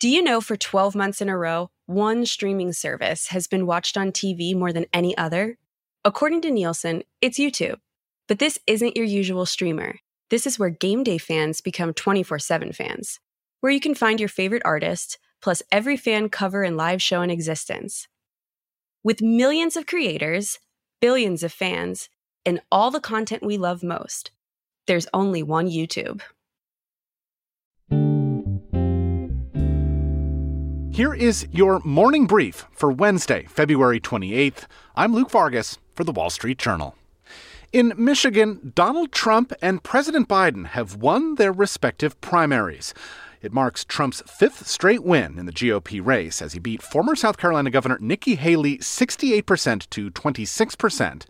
Do you know for 12 months in a row, one streaming service has been watched on TV more than any other? According to Nielsen, it's YouTube. But this isn't your usual streamer. This is where game day fans become 24 7 fans, where you can find your favorite artist, plus every fan cover and live show in existence. With millions of creators, billions of fans, and all the content we love most, there's only one YouTube. Here is your morning brief for Wednesday, February 28th. I'm Luke Vargas for the Wall Street Journal. In Michigan, Donald Trump and President Biden have won their respective primaries. It marks Trump's fifth straight win in the GOP race as he beat former South Carolina Governor Nikki Haley 68% to 26%.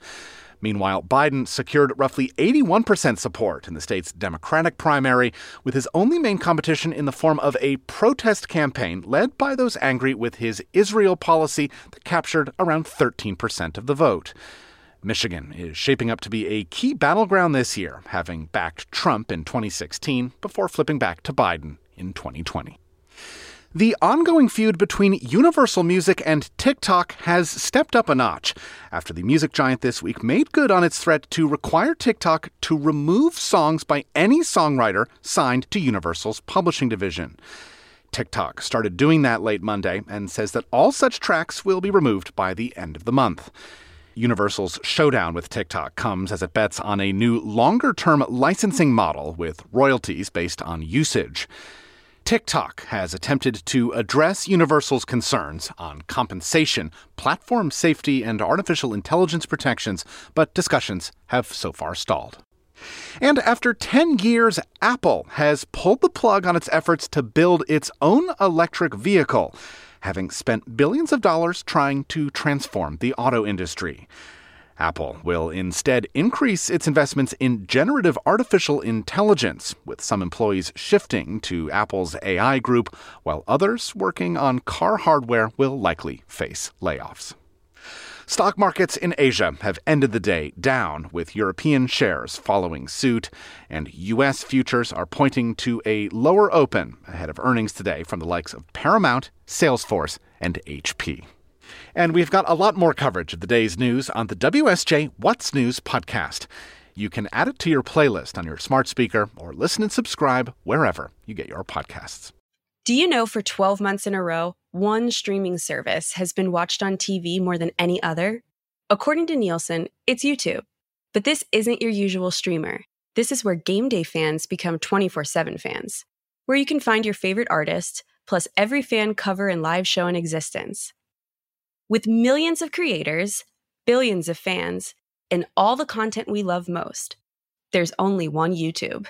Meanwhile, Biden secured roughly 81% support in the state's Democratic primary, with his only main competition in the form of a protest campaign led by those angry with his Israel policy that captured around 13% of the vote. Michigan is shaping up to be a key battleground this year, having backed Trump in 2016 before flipping back to Biden in 2020. The ongoing feud between Universal Music and TikTok has stepped up a notch after the music giant this week made good on its threat to require TikTok to remove songs by any songwriter signed to Universal's publishing division. TikTok started doing that late Monday and says that all such tracks will be removed by the end of the month. Universal's showdown with TikTok comes as it bets on a new longer term licensing model with royalties based on usage. TikTok has attempted to address Universal's concerns on compensation, platform safety, and artificial intelligence protections, but discussions have so far stalled. And after 10 years, Apple has pulled the plug on its efforts to build its own electric vehicle, having spent billions of dollars trying to transform the auto industry. Apple will instead increase its investments in generative artificial intelligence, with some employees shifting to Apple's AI group, while others working on car hardware will likely face layoffs. Stock markets in Asia have ended the day down, with European shares following suit, and U.S. futures are pointing to a lower open ahead of earnings today from the likes of Paramount, Salesforce, and HP. And we've got a lot more coverage of the day's news on the WSJ What's News podcast. You can add it to your playlist on your smart speaker or listen and subscribe wherever you get your podcasts. Do you know for 12 months in a row, one streaming service has been watched on TV more than any other? According to Nielsen, it's YouTube. But this isn't your usual streamer. This is where game day fans become 24 7 fans, where you can find your favorite artist, plus every fan cover and live show in existence. With millions of creators, billions of fans, and all the content we love most, there's only one YouTube.